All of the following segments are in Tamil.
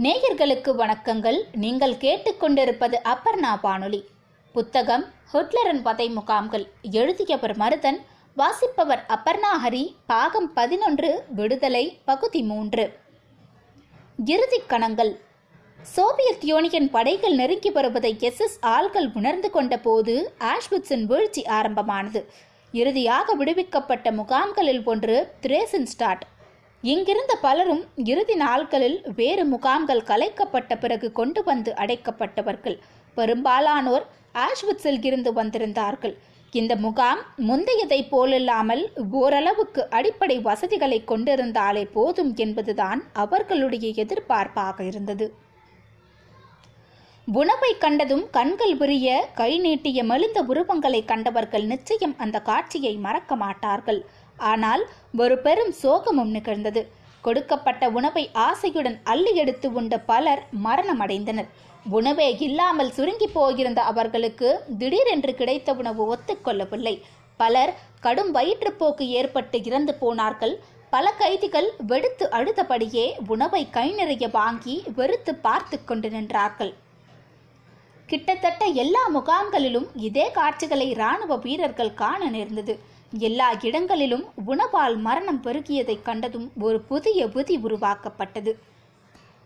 நேயர்களுக்கு வணக்கங்கள். நீங்கள் கேட்டுக்கொண்டிருப்பது அப்பர்ணா வானொலி. புத்தகம் ஹிட்லரின் பதை முகாம்கள். எழுதியவர் மருதன் வாசிப்பவர் அப்பர்ணா ஹரி பாகம் பதினொன்று விடுதலை பகுதி மூன்று. இறுதிக் கணங்கள். சோவியத் யூனியன் படைகள் நெருங்கி வருவதை எஸ் எஸ் ஆள்கள் உணர்ந்து கொண்ட போது ஆஷ்விட்ஸின் வீழ்ச்சி ஆரம்பமானது. இறுதியாக விடுவிக்கப்பட்ட முகாம்களில் ஒன்று திரேசன்ஸ்டாட். இங்கிருந்த பலரும் இறுதி நாட்களில் வேறு முகாம்கள் கலைக்கப்பட்ட பிறகு கொண்டு வந்து அடைக்கப்பட்டவர்கள். பெரும்பாலானோர் ஆஷ்விட்ஸில் இருந்து வந்திருந்தார்கள். இந்த முகாம் முந்தையதைப் போலில்லாமல் ஓரளவுக்கு அடிப்படை வசதிகளை கொண்டிருந்தாலே போதும் என்பதுதான் அவர்களுடைய எதிர்பார்ப்பாக இருந்தது. உணவை கண்டதும் கண்கள் விரிய கை நீட்டிய மெலிந்த உருவங்களை கண்டவர்கள் நிச்சயம் அந்த காட்சியை மறக்க மாட்டார்கள். ஆனால் ஒரு பெரும் சோகமும் நிகழ்ந்தது. கொடுக்கப்பட்ட உணவை ஆசையுடன் அள்ளி எடுத்து உண்ட பலர் மரணமடைந்தனர். உணவே இல்லாமல் சுருங்கி போயிருந்த அவர்களுக்கு திடீரென்று கிடைத்த உணவு ஒத்துக்கொள்ளவில்லை பலர் கடும் வயிற்றுப்போக்கு ஏற்பட்டு இறந்து போனார்கள். பல கைதிகள் வெடுத்து அழுதபடியே உணவை கை நிறைய வாங்கி வெறுத்து பார்த்து கொண்டு நின்றார்கள். கிட்டத்தட்ட எல்லா முகாம்களிலும் இதே காட்சிகளை இராணுவ வீரர்கள் காண நேர்ந்தது. எல்லா இடங்களிலும் உணவால் மரணம் பெருகியதைக் கண்டதும் ஒரு புதிய விதி உருவாக்கப்பட்டது.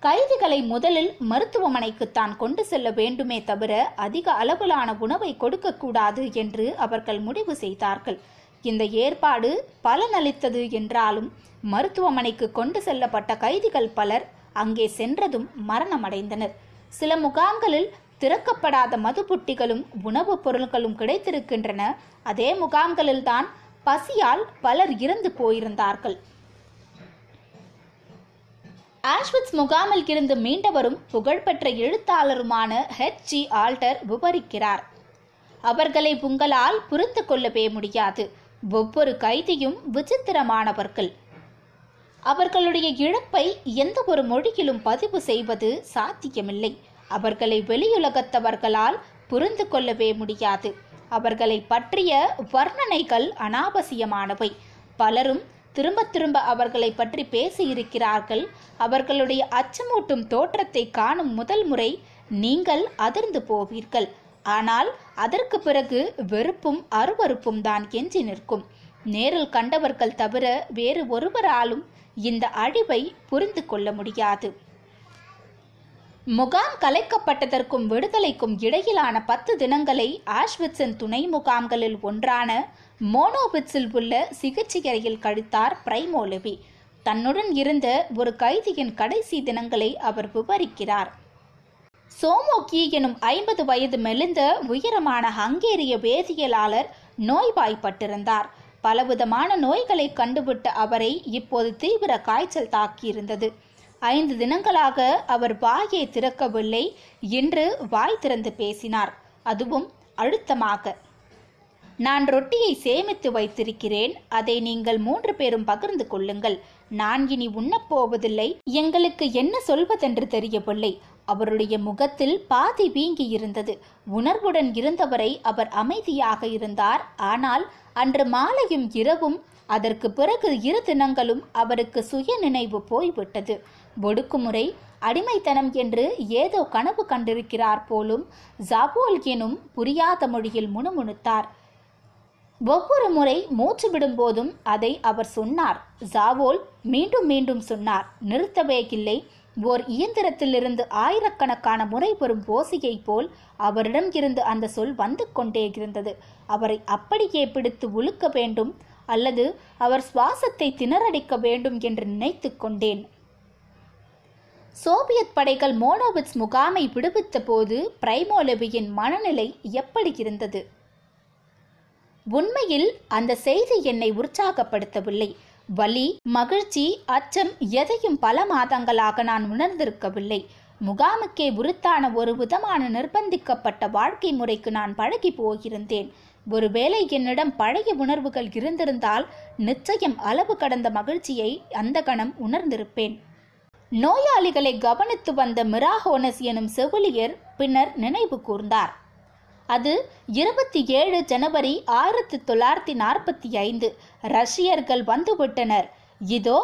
கைதிகளை முதலில் மருத்துவமனைக்குத்தான் கொண்டு செல்ல வேண்டுமே தவிர அதிக அளவிலான உணவை கொடுக்கக்கூடாது என்று அவர்கள் முடிவு செய்தார்கள். இந்த ஏற்பாடு பலனளித்தது என்றாலும் மருத்துவமனைக்கு கொண்டு செல்லப்பட்ட கைதிகள் பலர் அங்கே சென்றதும் மரணமடைந்தனர். சில முகாம்களில் திறக்கப்படாத மதுபுட்டிகளும் உணவுப் பொருட்களும் கிடைத்திருக்கின்றன. அதே முகாம்களில்தான் பசியால் பலர் இறந்து போயிருந்தார்கள். ஆஷ்விட்ஸ் முகாமில் இருந்து மீண்டவரும் புகழ்பெற்ற எழுத்தாளருமான ஹெச் ஜி ஆல்டர் விவரிக்கிறார் அவர்களை உங்களால் புரிந்து கொள்ளவே முடியாது. ஒவ்வொரு கைதியும் விசித்திரமானவர்கள். அவர்களுடைய இழப்பை எந்த ஒரு மொழியிலும் பதிவு செய்வது சாத்தியமில்லை. அவர்களை வெளியுலகத்தவர்களால் புரிந்து கொள்ளவே முடியாது. அவர்களை பற்றிய வர்ணனைகள் அனாவசியமானவை. பலரும் திரும்ப திரும்ப அவர்களை பற்றி பேசியிருக்கிறார்கள். அவர்களுடைய அச்சமூட்டும் தோற்றத்தை காணும் முதல் முறை நீங்கள் அதிர்ந்து போவீர்கள். ஆனால் அதற்கு பிறகு வெறுப்பும் அருவறுப்பும் தான் எஞ்சி நிற்கும். நேரில் கண்டவர்கள் தவிர வேறு ஒருவராலும் இந்த அழிவை புரிந்து கொள்ள முடியாது. முகாம் கலைக்கப்பட்டதற்கும் விடுதலைக்கும் இடையிலான பத்து தினங்களை ஆஷ்விட்ஸின் துணை முகாம்களில் ஒன்றான மோனோவிட்ஸில் உள்ள சிகிச்சை அறையில் கழித்தார் பிரைமோலவி தன்னுடன் இருந்த ஒரு கைதியின் கடைசி தினங்களை அவர் விவரிக்கிறார். சோமோக்கி எனும் ஐம்பது வயது மெலிந்த உயரமான ஹங்கேரிய வேதியியலாளர் நோய்வாய்ப்பட்டிருந்தார். பலவிதமான நோய்களை கண்டுவிட்ட அவரை இப்போது தீவிர காய்ச்சல் தாக்கியிருந்தது. ஐந்து தினங்களாக அவர் வாயை திறக்கவில்லை என்று வாய் திறந்து பேசினார். அதுவும் அழுத்தமாக. நான் ரொட்டியை சேமித்து வைத்திருக்கிறேன். அதை நீங்கள் மூன்று பேரும் பகிர்ந்து கொள்ளுங்கள். நான் இனி உண்ணப்போவதில்லை எங்களுக்கு என்ன சொல்வதென்று தெரியவில்லை. அவருடைய முகத்தில் பாதி வீங்கி இருந்தது. உணர்வுடன் இருந்தவரை அவர் அமைதியாக இருந்தார். ஆனால் அன்று மாலையும் இரவும் அதற்கு பிறகு இரு தினங்களும் அவருக்கு சுய நினைவு போய்விட்டது. ஒடுக்குமுறை அடிமைத்தனம் என்று ஏதோ கனவு கண்டிருக்கிறார் போலும் ஜாபோல் எனும் புரியாத மொழியில் முணுமுணுத்தார். ஒவ்வொரு முறை மூச்சு விடும்போதும் அதை அவர் சொன்னார். ஜாவோல் மீண்டும் மீண்டும் சொன்னார் நிறுத்தவே இல்லை. ஓர் இயந்திரத்திலிருந்து ஆயிரக்கணக்கான முறை பெறும் ஓசையைப் போல் அவரிடம் இருந்து அந்த சொல் வந்து கொண்டே இருந்தது. அவரை அப்படியே பிடித்து உழுக்க வேண்டும் அல்லது அவர் சுவாசத்தை திணறடிக்க வேண்டும் என்று நினைத்து கொண்டேன். சோவியத் படைகள் மோனோவிட்ஸ் முகாமை விடுவித்த போது பிரைமோலவியின் மனநிலை எப்படி இருந்தது? உண்மையில் அந்த செய்தி என்னை உற்சாகப்படுத்தவில்லை. வலி மகிழ்ச்சி அச்சம் எதையும் பல மாதங்களாக நான் உணர்ந்திருக்கவில்லை. முகாமுக்கே உருத்தான ஒரு விதமான நிர்பந்திக்கப்பட்ட வாழ்க்கை முறைக்கு நான் பழகி போயிருந்தேன். ஒருவேளை என்னிடம் பழைய உணர்வுகள் இருந்திருந்தால் நிச்சயம் அளவு கடந்த மகிழ்ச்சியை அந்த கணம் உணர்ந்திருப்பேன். நோயாளிகளை கவனித்து வந்த மிராஹோனஸ் எனும் செவிலியர் பின்னர் நினைவு கூர்ந்தார். அது இருபத்தி ஏழு ஜனவரி ஆயிரத்தி தொள்ளாயிரத்தி நாற்பத்தி ஐந்து ரஷ்யர்கள் வந்துவிட்டனர். இதோ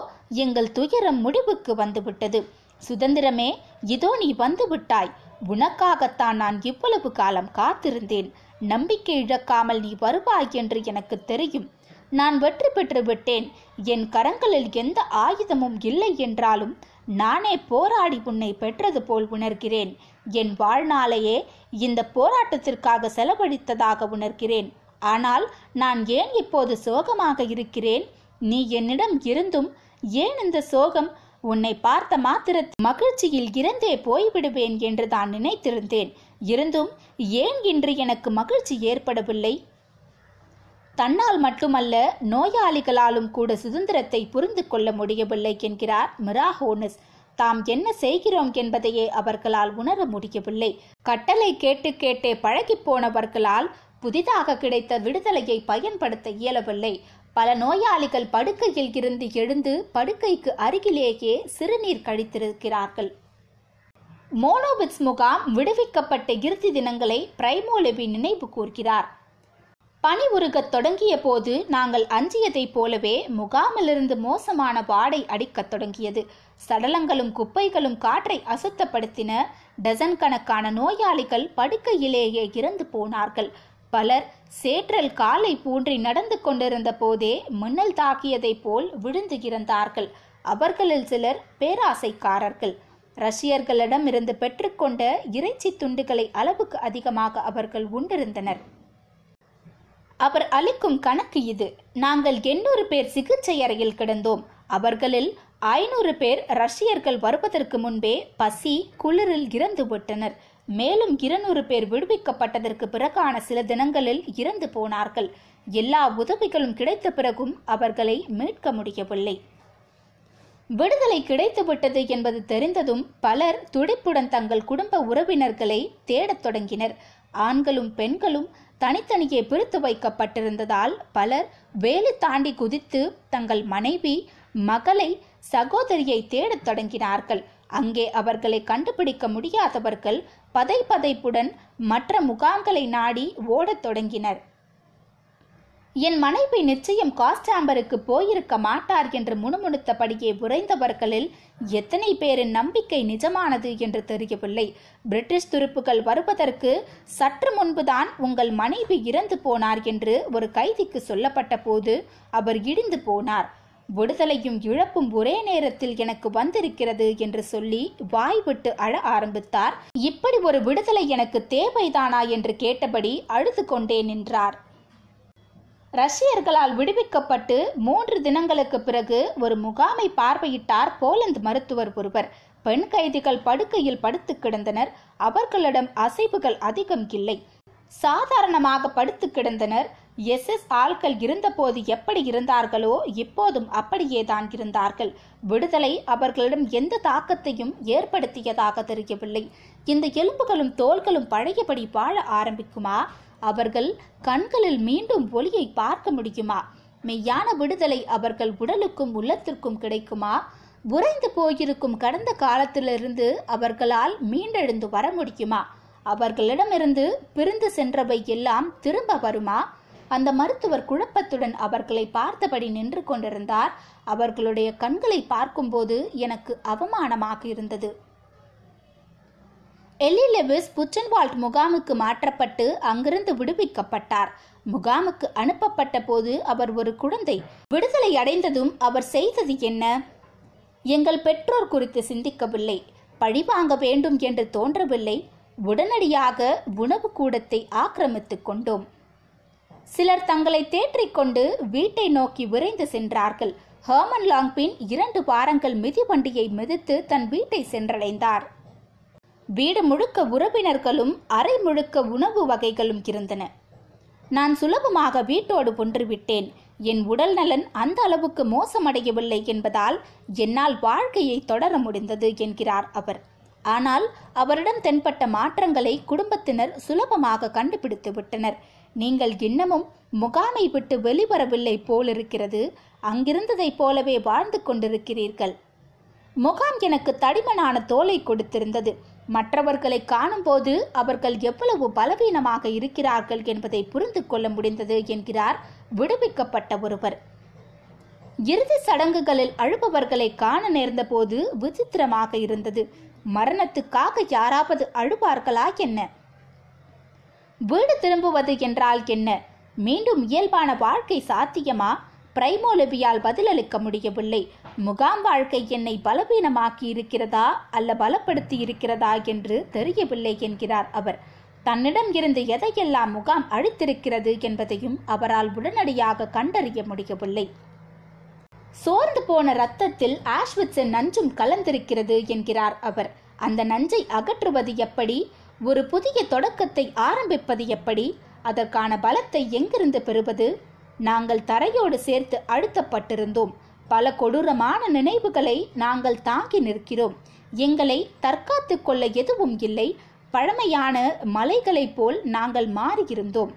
எங்கள் துயரம் முடிவுக்கு வந்துவிட்டது. சுதந்திரமே இதோ நீ வந்துவிட்டாய். உனக்காகத்தான் நான் இவ்வளவு காலம் காத்திருந்தேன். நம்பிக்கை இழக்காமல் நீ வருவாய் என்று எனக்கு தெரியும். நான் வெற்றி பெற்று விட்டேன். என் கரங்களில் எந்த ஆயுதமும் இல்லை என்றாலும் நானே போராடி உன்னை பெற்றது போல் உணர்கிறேன். என் வாழ்நாளையே இந்த போராட்டத்திற்காக செலவழித்ததாக உணர்கிறேன். ஆனால் நான் ஏன் இப்போது சோகமாக இருக்கிறேன்? நீ என்னிடம் இருந்தும் ஏன் இந்த சோகம்? உன்னை பார்த்த மாத்திர மகிழ்ச்சியில் இறந்தே போய்விடுவேன் என்று தான் நினைத்திருந்தேன். இருந்தும் ஏன் இன்று எனக்கு மகிழ்ச்சி ஏற்படவில்லை? தன்னால் மட்டுமல்ல நோயாளிகளாலும் கூட சுதந்திரத்தை புரிந்து கொள்ள முடியவில்லை என்கிறார் மிரா ஹோனஸ் தாம் என்ன செய்கிறோம் என்பதையே அவர்களால் உணர முடியவில்லை. கட்டளை கேட்டு கேட்டே பழகிப் போனவர்களால் புதிதாக கிடைத்த விடுதலையை பயன்படுத்த இயலவில்லை. பல நோயாளிகள் படுக்கையில் இருந்து எழுந்து படுக்கைக்கு அருகிலேயே சிறுநீர் கழித்திருக்கிறார்கள். மோனோவிட்ஸ் முகாம் விடுவிக்கப்பட்ட இறுதி தினங்களை பிரைமோலெவி நினைவு கூர்கிறார். பனி உருகத் தொடங்கிய போது நாங்கள் அஞ்சியதைப் போலவே முகாமிலிருந்து மோசமான வாடை அடிக்கத் தொடங்கியது. சடலங்களும் குப்பைகளும் காற்றை அசுத்தப்படுத்தின டசன் கணக்கான நோயாளிகள் படுக்கையிலேயே இறந்து போனார்கள். பலர் சேற்றல் காலை பூன்றி நடந்து கொண்டிருந்த போதே மின்னல் தாக்கியதைப் போல் விழுந்து இறந்தார்கள். அவர்களில் சிலர் பேராசைக்காரர்கள். ரஷ்யர்களிடமிருந்து பெற்றுக்கொண்ட இறைச்சி துண்டுகளை அளவுக்கு அதிகமாக அவர்கள் உண்டிருந்தனர். அவர் அளிக்கும் கணக்கு இது. நாங்கள் எண்ணூறு பேர் சிகிச்சை அறையில் கிடந்தோம். அவர்களில் ஐநூறு பேர் ரஷ்யர்கள் வருவதற்கு முன்பே பசி குளிரில் இறந்து விட்டனர். மேலும் இருநூறு பேர் விடுவிக்கப்பட்டதற்கு பிறகான சில தினங்களில் இறந்து போனார்கள். எல்லா உதவிகளும் கிடைத்த பிறகும் அவர்களை மீட்க முடியவில்லை. விடுதலை கிடைத்துவிட்டது என்பது தெரிந்ததும் பலர் துடிப்புடன் தங்கள் குடும்ப உறவினர்களை தேடத் தொடங்கினர். ஆண்களும் பெண்களும் தனித்தனியே பிரித்து வைக்கப்பட்டிருந்ததால் பலர் வேலி தாண்டி குதித்து தங்கள் மனைவி மகளை சகோதரியை தேடத் தொடங்கினார்கள். அங்கே அவர்களை கண்டுபிடிக்க முடியாதவர்கள் பதை பதைப்புடன் மற்ற முகாம்களை நாடி ஓடத் தொடங்கினர். என் மனைவி நிச்சயம் காஸ்டாம்பருக்கு போயிருக்க மாட்டார் என்று முணுமுணுத்தபடியே உறைந்தவர்களில் எத்தனை பேரின் நம்பிக்கை நிஜமானது என்று தெரியவில்லை. பிரிட்டிஷ் துருப்புகள் வருவதற்கு சற்று முன்புதான் உங்கள் மனைவி இறந்து போனார் என்று ஒரு கைதிக்கு சொல்லப்பட்ட போது அவர் இடிந்து போனார். விடுதலையும் இழப்பும் ஒரே நேரத்தில் எனக்கு வந்திருக்கிறது என்று சொல்லி வாய் விட்டு அழ ஆரம்பித்தார். இப்படி ஒரு விடுதலை எனக்கு தேவைதானா என்று கேட்டபடி அழுது கொண்டே நின்றார். ரஷ்யர்களால் விடுவிக்கப்பட்டு மூன்று தினங்களுக்கு பிறகு ஒரு முகாமை பார்வையிட்டார் போலந்து மருத்துவர் ஒருவர். பெண் கைதிகள் படுக்கையில் படுத்து கிடந்தனர். அவர்களிடம் அசைவுகள் அதிகம் இல்லை. சாதாரணமாக படுத்து கிடந்தனர். எஸ் எஸ் ஆட்கள் இருந்தபோது எப்படி இருந்தார்களோ இப்போதும் அப்படியே தான் இருந்தார்கள். விடுதலை அவர்களிடம் எந்த தாக்கத்தையும் ஏற்படுத்தியதாக தெரியவில்லை. இந்த எலும்புகளும் தோள்களும் பழையபடி வாழ ஆரம்பிக்குமா? அவர்கள் கண்களில் மீண்டும் ஒளியை பார்க்க முடியுமா? மெய்யான விடுதலை அவர்கள் உடலுக்கும் உள்ளத்திற்கும் கிடைக்குமா? உறைந்து போயிருக்கும் கடந்த காலத்திலிருந்து அவர்களால் மீண்டெழுந்து வர முடியுமா? அவர்களிடமிருந்து பிரிந்து சென்றவை எல்லாம் திரும்ப வருமா? அந்த மருத்துவர் குழப்பத்துடன் அவர்களை பார்த்தபடி நின்று கொண்டிருந்தார். அவர்களுடைய கண்களை பார்க்கும்போது எனக்கு அவமானமாக இருந்தது. எல்லி லெவிஸ் புச்சன்வால்ட் முகாமுக்கு மாற்றப்பட்டு அங்கிருந்து விடுவிக்கப்பட்டார். முகாமுக்கு அனுப்பப்பட்ட போது அவர் ஒரு குழந்தை. விடுதலை அடைந்ததும் அவர் செய்தது என்ன? எங்கள் பெற்றோர் குறித்து சிந்திக்கவில்லை. பழிவாங்க வேண்டும் என்று தோன்றவில்லை. உடனடியாக உணவு கூடத்தை ஆக்கிரமித்துக் கொண்டோம். சிலர் தங்களை தேற்றிக்கொண்டு வீட்டை நோக்கி விரைந்து சென்றார்கள். ஹர்மன் லாங்பின் இரண்டு வாரங்கள் மிதிவண்டியை மிதித்து தன் வீட்டை சென்றடைந்தார். வீடு முழுக்க உறவினர்களும் அரை முழுக்க உணவு வகைகளும் இருந்தன. நான் சுலபமாக வீட்டோடு ஒன்றுவிட்டேன் என் உடல் நலன் அந்த அளவுக்கு மோசமடையவில்லை என்பதால் என்னால் வாழ்க்கையை தொடர முடிந்தது என்கிறார் அவர். ஆனால் அவரிடம் தென்பட்ட மாற்றங்களை குடும்பத்தினர் சுலபமாக கண்டுபிடித்து விட்டனர். நீங்கள் இன்னமும் முகாமை விட்டு வெளிவரவில்லை போலிருக்கிறது. அங்கிருந்ததைப் போலவே வாழ்ந்து கொண்டிருக்கிறீர்கள். முகாம் எனக்கு தடிமனான தோலை கொடுத்திருந்தது. மற்றவர்களை காணும்போது அவர்கள் எவ்வளவு பலவீனமாக இருக்கிறார்கள் என்பதை புரிந்து கொள்ள முடிந்தது என்கிறார் விடுவிக்கப்பட்ட ஒருவர். இறுதி சடங்குகளில் அழுபவர்களை காண நேர்ந்தபோது விசித்திரமாக இருந்தது. மரணத்துக்காக யாராவது அழுவார்களா என்ன? வீடு திரும்புவது என்றால் என்ன? மீண்டும் இயல்பான வாழ்க்கை சாத்தியமா? பிரைமோலிபியால் பதிலளிக்க முடியவில்லை. முகாம் வாழ்க்கை என்னை பலவீனமாக்கி இருக்கிறதா அல்ல பலப்படுத்தி இருக்கிறதா என்று தெரியவில்லை என்கிறார் அவர். தன்னிடம் இருந்து எதையெல்லாம் முகாம் அழித்திருக்கிறது என்பதையும் அவரால் உடனடியாக கண்டறிய முடியவில்லை. சோர்ந்து போன ரத்தத்தில் ஆஷ்விட்ஸின் நஞ்சும் கலந்திருக்கிறது என்கிறார் அவர். அந்த நஞ்சை அகற்றுவது எப்படி? ஒரு புதிய தொடக்கத்தை ஆரம்பிப்பது எப்படி? அதற்கான பலத்தை எங்கிருந்து பெறுவது? நாங்கள் தரையோடு சேர்த்து அழுத்தப்பட்டிருந்தோம். பல கொடூரமான நினைவுகளை நாங்கள் தாங்கி நிற்கிறோம். எங்களை தற்காத்து கொள்ள எதுவும் இல்லை. பழமையான மலைகளைப் போல் நாங்கள் மாறியிருந்தோம்.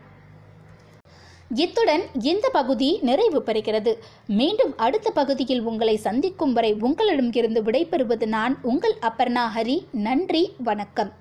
இத்துடன் இந்த பகுதி நிறைவு பெறுகிறது. மீண்டும் அடுத்த பகுதியில் உங்களை சந்திக்கும் வரை உங்களிடமிருந்து விடைபெறுவது நான் உங்கள் அப்பர்ணா ஹரி. நன்றி வணக்கம்.